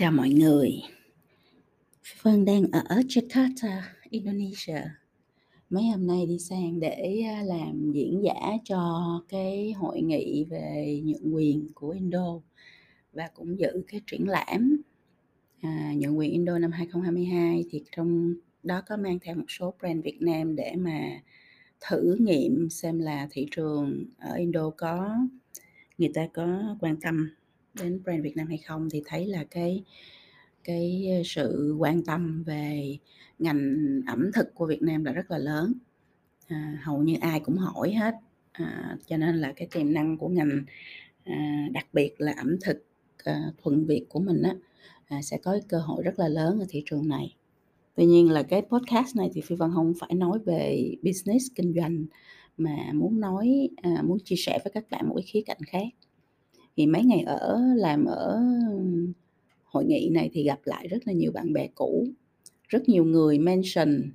Chào mọi người. Vân đang ở Jakarta, Indonesia. Mấy hôm nay đi sang để à, làm diễn giả cho cái hội nghị về nhượng quyền của Indo và cũng giữ cái triển lãm à, nhượng quyền Indo năm 2022 thì trong đó có mang theo một số brand Việt Nam để mà thử nghiệm xem là thị trường ở Indo có người ta có quan tâm đến brand Việt Nam hay không thì thấy là cái cái ờ, sự quan tâm về ngành ẩm thực của Việt Nam là rất là lớn. À, hầu như ai cũng hỏi hết. À, cho nên là cái tiềm năng của ngành à, đặc biệt là ẩm thực à, thuần Việt của mình á à, sẽ có cơ hội rất là lớn ở thị trường này. Tuy nhiên là cái podcast này thì phi văn không phải nói về business kinh doanh mà muốn nói à, muốn chia sẻ với các bạn một cái khía cạnh khác thì mấy ngày ở làm ở hội nghị này thì gặp lại rất là nhiều bạn bè cũ, rất nhiều người mention,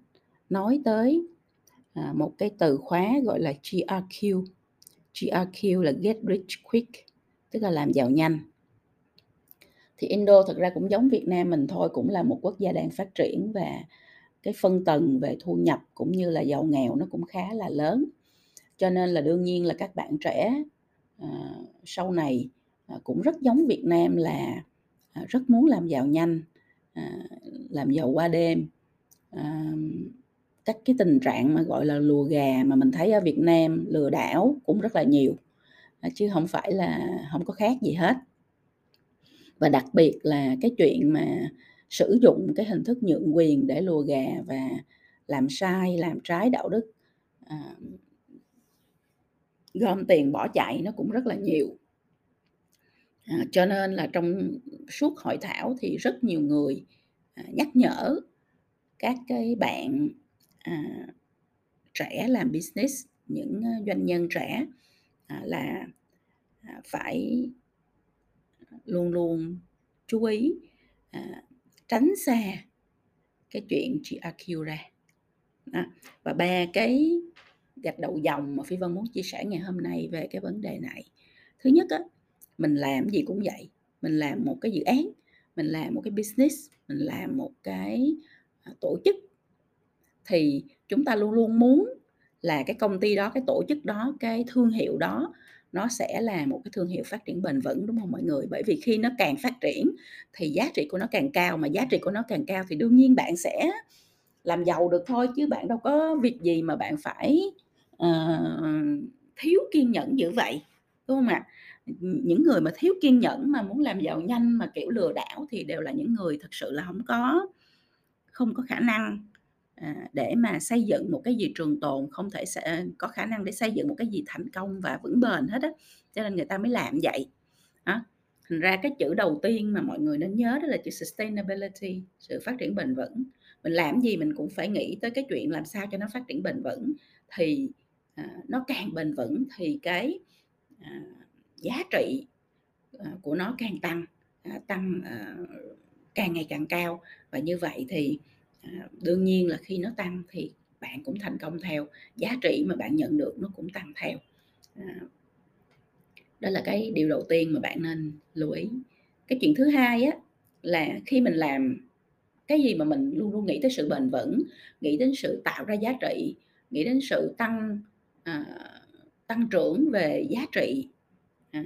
nói tới à, một cái từ khóa gọi là GRQ GRQ là get rich quick, tức là làm giàu nhanh. Thì Indo thực ra cũng giống Việt Nam mình thôi, cũng là một quốc gia đang phát triển và cái phân tầng về thu nhập cũng như là giàu nghèo nó cũng khá là lớn. Cho nên là đương nhiên là các bạn trẻ à, sau này à, cũng rất giống Việt Nam là à, rất muốn làm giàu nhanh à, làm giàu qua đêm. À, các cái tình trạng mà gọi là lùa gà mà mình thấy ở Việt Nam lừa đảo cũng rất là nhiều à, chứ không phải là không có khác gì hết. Và đặc biệt là cái chuyện mà sử dụng cái hình thức nhượng quyền để lùa gà và làm sai làm trái đạo đức à, gom tiền bỏ chạy nó cũng rất là nhiều. À, cho nên là trong suốt hội thảo thì rất nhiều người à, nhắc nhở các cái bạn à, trẻ làm business những à, doanh nhân trẻ à, là à, phải luôn luôn chú ý à, tránh xa cái chuyện GRQ ra à, và ba cái gạch đầu dòng mà phi vân muốn chia sẻ ngày hôm nay về cái vấn đề này. Thứ nhất á, mình làm gì cũng vậy. Mình làm một cái dự án mình làm một cái business mình làm một cái à, tổ chức. Thì chúng ta luôn luôn muốn là cái công ty đó cái tổ chức đó cái thương hiệu đó nó sẽ là một cái thương hiệu phát triển bền vững đúng không mọi người? Bởi vì khi nó càng phát triển thì giá trị của nó càng cao mà giá trị của nó càng cao thì đương nhiên bạn sẽ làm giàu được thôi chứ bạn đâu có việc gì mà bạn phải uh, thiếu kiên nhẫn như vậy đúng không ạ những người mà thiếu kiên nhẫn mà muốn làm giàu nhanh mà kiểu lừa đảo thì đều là những người thực sự là không có không có khả năng à, để mà xây dựng một cái gì trường tồn không thể sẽ có khả năng để xây dựng một cái gì thành công và vững bền hết á cho nên người ta mới làm vậy đó. thành ra cái chữ đầu tiên mà mọi người nên nhớ đó là chữ sustainability sự phát triển bền vững mình làm gì mình cũng phải nghĩ tới cái chuyện làm sao cho nó phát triển bền vững thì À, nó càng bền vững thì cái à, giá trị à, của nó càng tăng tăng càng ngày càng cao. Và như vậy thì đương nhiên là khi nó tăng thì bạn cũng thành công theo, giá trị mà bạn nhận được nó cũng tăng theo. Đó là cái điều đầu tiên mà bạn nên lưu ý. Cái chuyện thứ hai á, là khi mình làm cái gì mà mình luôn luôn nghĩ tới sự bền vững, nghĩ đến sự tạo ra giá trị, nghĩ đến sự tăng à, tăng trưởng về giá trị à,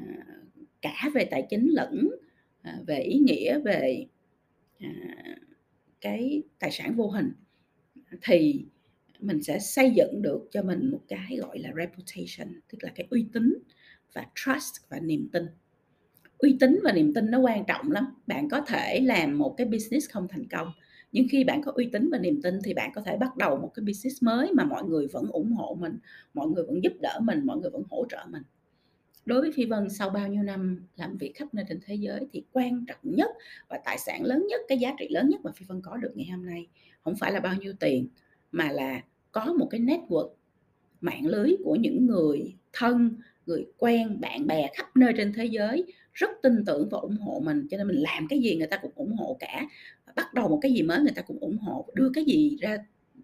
cả về tài chính lẫn à, về ý nghĩa về à, cái tài sản vô hình thì mình sẽ xây dựng được cho mình một cái gọi là reputation tức là cái uy tín và trust và niềm tin. Uy tín và niềm tin nó quan trọng lắm. Bạn có thể làm một cái business không thành công nhưng khi bạn có uy tín và niềm tin thì bạn có thể bắt đầu một cái business mới mà mọi người vẫn ủng hộ mình, mọi người vẫn giúp đỡ mình, mọi người vẫn hỗ trợ mình. Đối với phi vân, sau bao nhiêu năm làm việc khắp nơi trên thế giới thì quan trọng nhất và tài sản lớn nhất, cái giá trị lớn nhất mà phi vân có được ngày hôm nay không phải là bao nhiêu tiền, mà là có một cái network mạng lưới của những người thân, người quen, bạn bè khắp nơi trên thế giới rất tin tưởng và ủng hộ mình cho nên mình làm cái gì người ta cũng ủng hộ cả. Bắt đầu một cái gì mới người ta cũng ủng hộ đưa cái gì ra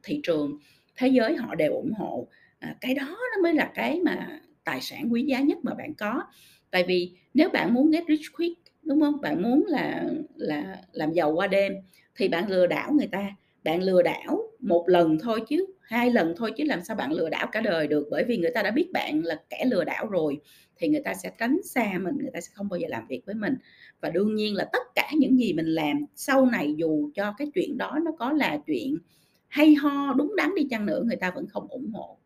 thị trường thế giới họ đều ủng hộ. À, cái đó nó mới là cái mà tài sản quý giá nhất mà bạn có. Tại vì nếu bạn muốn get rich quick đúng không? Bạn muốn là là làm giàu qua đêm thì bạn lừa đảo người ta, bạn lừa đảo một lần thôi chứ, hai lần thôi chứ làm sao bạn lừa đảo cả đời được, bởi vì người ta đã biết bạn là kẻ lừa đảo rồi thì người ta sẽ tránh xa mình, người ta sẽ không bao giờ làm việc với mình. Và đương nhiên là tất cả những gì mình làm sau này dù cho cái chuyện đó nó có là chuyện hay ho, đúng đắn đi chăng nữa, người ta vẫn không ủng hộ.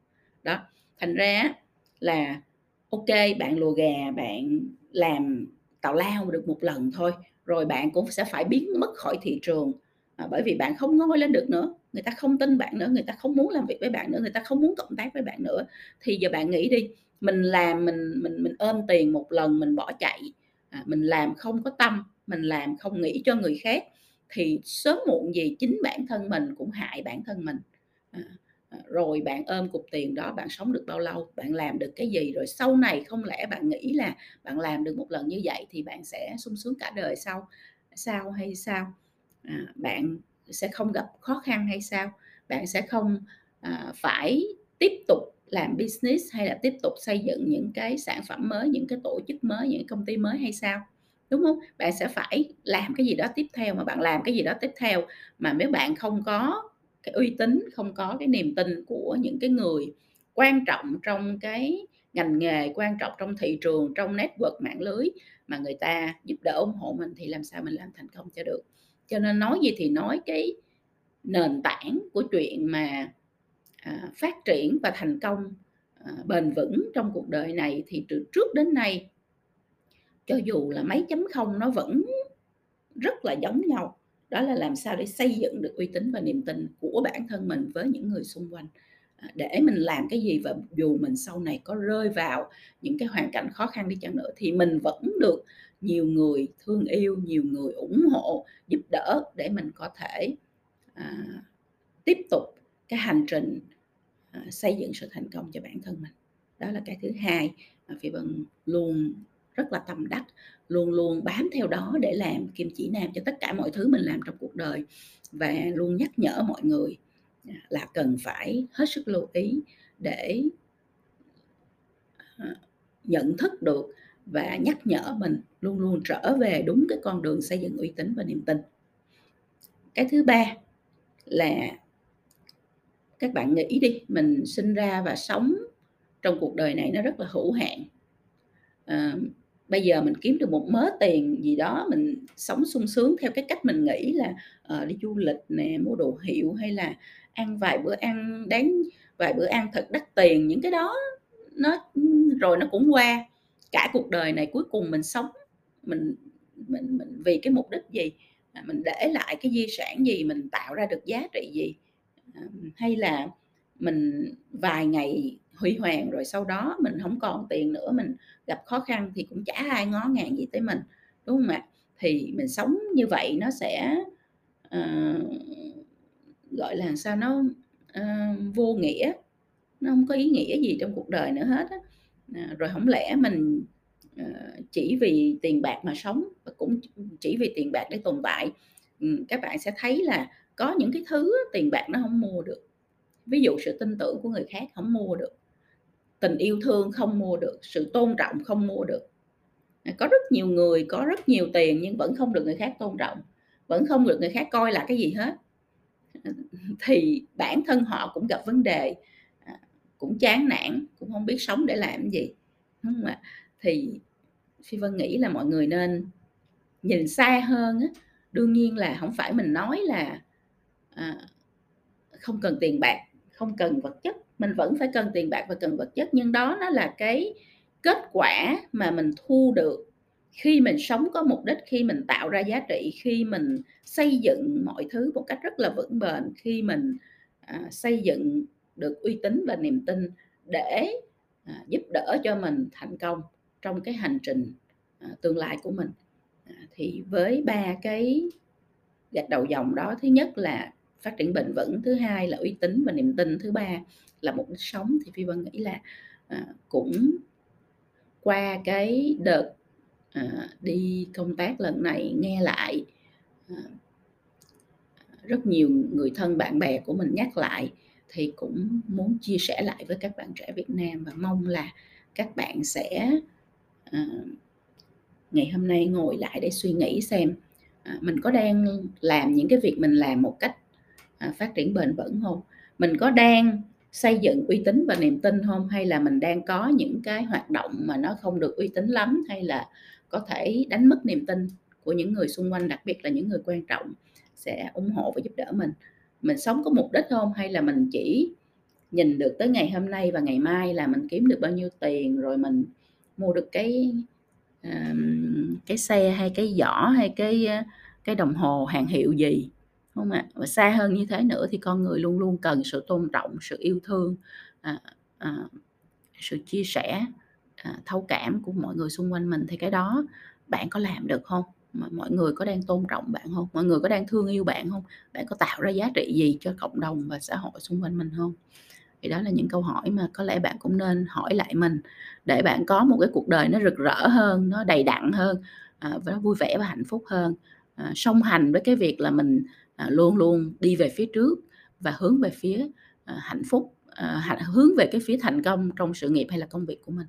Đó, thành ra là ok bạn lùa gà, bạn làm tào lao được một lần thôi, rồi bạn cũng sẽ phải biến mất khỏi thị trường, à, bởi vì bạn không ngoi lên được nữa, người ta không tin bạn nữa, người ta không muốn làm việc với bạn nữa, người ta không muốn cộng tác với bạn nữa. Thì giờ bạn nghĩ đi, mình làm mình mình mình ôm tiền một lần mình bỏ chạy, à, mình làm không có tâm, mình làm không nghĩ cho người khác thì sớm muộn gì chính bản thân mình cũng hại bản thân mình. À, à rồi bạn ôm cục tiền đó bạn sống được bao lâu, bạn làm được cái gì, rồi sau này không lẽ bạn nghĩ là bạn làm được một lần như vậy thì bạn sẽ sung sướng cả đời sau sao hay sao? À, bạn sẽ không gặp khó khăn hay sao? Bạn sẽ không, à, phải tiếp tục làm business hay là tiếp tục xây dựng những cái sản phẩm mới, những cái tổ chức mới, những công ty mới hay sao? Đúng không? Bạn sẽ phải làm cái gì đó tiếp theo, mà bạn làm cái gì đó tiếp theo mà nếu bạn không có cái uy tín, không có cái niềm tin của những cái người quan trọng trong cái ngành nghề, quan trọng trong thị trường, trong network mạng lưới mà người ta giúp đỡ ủng hộ mình thì làm sao mình làm thành công cho được. Cho nên nói gì thì nói, cái nền tảng của chuyện mà, à, phát triển và thành công, à, bền vững trong cuộc đời này thì từ trước đến nay cho dù là mấy chấm không nó vẫn rất là giống nhau, đó là làm sao để xây dựng được uy tín và niềm tin của bản thân mình với những người xung quanh, à, để mình làm cái gì và dù mình sau này có rơi vào những cái hoàn cảnh khó khăn đi chăng nữa thì mình vẫn được nhiều người thương yêu, nhiều người ủng hộ, giúp đỡ để mình có thể, à, tiếp tục cái hành trình, à, xây dựng sự thành công cho bản thân mình. Đó là cái thứ hai mà Phi Vân luôn rất là tâm đắc, luôn luôn bám theo đó để làm kim chỉ nam cho tất cả mọi thứ mình làm trong cuộc đời và luôn nhắc nhở mọi người, à, là cần phải hết sức lưu ý để à, nhận thức được và nhắc nhở mình luôn luôn trở về đúng cái con đường xây dựng uy tín và niềm tin. Cái thứ ba là các bạn nghĩ đi, mình sinh ra và sống trong cuộc đời này nó rất là hữu hạn. à, bây giờ mình kiếm được một mớ tiền gì đó, mình sống sung sướng theo cái cách mình nghĩ là, ờ, đi du lịch nè, mua đồ hiệu hay là ăn vài bữa ăn đáng vài bữa ăn thật đắt tiền, những cái đó nó ừ, rồi nó cũng qua. Cả cuộc đời này cuối cùng mình sống, mình mình mình vì cái mục đích gì? À, mình để lại cái di sản gì? Mình tạo ra được giá trị gì? À, hay là mình vài ngày huy hoàng rồi sau đó mình không còn tiền nữa, mình gặp khó khăn thì cũng chả ai ngó ngàng gì tới mình, đúng không ạ? Thì mình sống như vậy nó sẽ, uh, gọi là sao, nó, uh, vô nghĩa, nó không có ý nghĩa gì trong cuộc đời nữa hết á. À, rồi không lẽ mình, ờ, chỉ vì tiền bạc mà sống và cũng chỉ vì tiền bạc để tồn tại. Ừ, các bạn sẽ thấy là có những cái thứ tiền bạc nó không mua được, ví dụ sự tin tưởng của người khác không mua được, tình yêu thương không mua được, sự tôn trọng không mua được. À, có rất nhiều người có rất nhiều tiền nhưng vẫn không được người khác tôn trọng, vẫn không được người khác coi là cái gì hết. Thì bản thân họ cũng gặp vấn đề, cũng chán nản, cũng không biết sống để làm gì, đúng không ạ? Thì Phi Vân nghĩ là mọi người nên nhìn xa hơn á. Đương nhiên là không phải mình nói là, à, không cần tiền bạc, không cần vật chất, mình vẫn phải cần tiền bạc và cần vật chất, nhưng đó nó là cái kết quả mà mình thu được khi mình sống có mục đích, khi mình tạo ra giá trị, khi mình xây dựng mọi thứ một cách rất là vững bền, khi mình, à, xây dựng được uy tín và niềm tin để, à, giúp đỡ cho mình thành công trong cái hành trình, à, tương lai của mình. À, thì với ba cái gạch đầu dòng đó, thứ nhất là phát triển bền vững, thứ hai là uy tín và niềm tin, thứ ba là mục đích sống thì Phi Vân nghĩ là, à, cũng qua cái đợt, à, đi công tác lần này nghe lại, à, rất nhiều người thân bạn bè của mình nhắc lại thì cũng muốn chia sẻ lại với các bạn trẻ Việt Nam và mong là các bạn sẽ, uh, ngày hôm nay ngồi lại để suy nghĩ xem uh, mình có đang làm những cái việc mình làm một cách uh, phát triển bền vững không? Mình có đang xây dựng uy tín và niềm tin không? Hay là mình đang có những cái hoạt động mà nó không được uy tín lắm? Hay là có thể đánh mất niềm tin của những người xung quanh đặc biệt là những người quan trọng sẽ ủng hộ và giúp đỡ mình? Mình sống có mục đích không? Hay là mình chỉ nhìn được tới ngày hôm nay và ngày mai là mình kiếm được bao nhiêu tiền rồi mình mua được cái cái xe hay cái giỏ hay cái ờ, cái đồng hồ hàng hiệu gì không ạ? Và xa hơn như thế nữa thì con người luôn luôn cần sự tôn trọng sự yêu thương à, à, sự chia sẻ à, thấu cảm của mọi người xung quanh mình. Thì cái đó bạn có làm được không? Mọi người có đang tôn trọng bạn không mọi người có đang thương yêu bạn không bạn có tạo ra giá trị gì cho cộng đồng và xã hội xung quanh mình không thì đó là những câu hỏi mà có lẽ bạn cũng nên hỏi lại mình để bạn có một cái cuộc đời nó rực rỡ hơn nó đầy đặn hơn à, và nó vui vẻ và hạnh phúc hơn. À, song hành với cái việc là mình à, luôn luôn đi về phía trước và hướng về phía à, hạnh phúc à, hướng về cái phía thành công trong sự nghiệp hay là công việc của mình.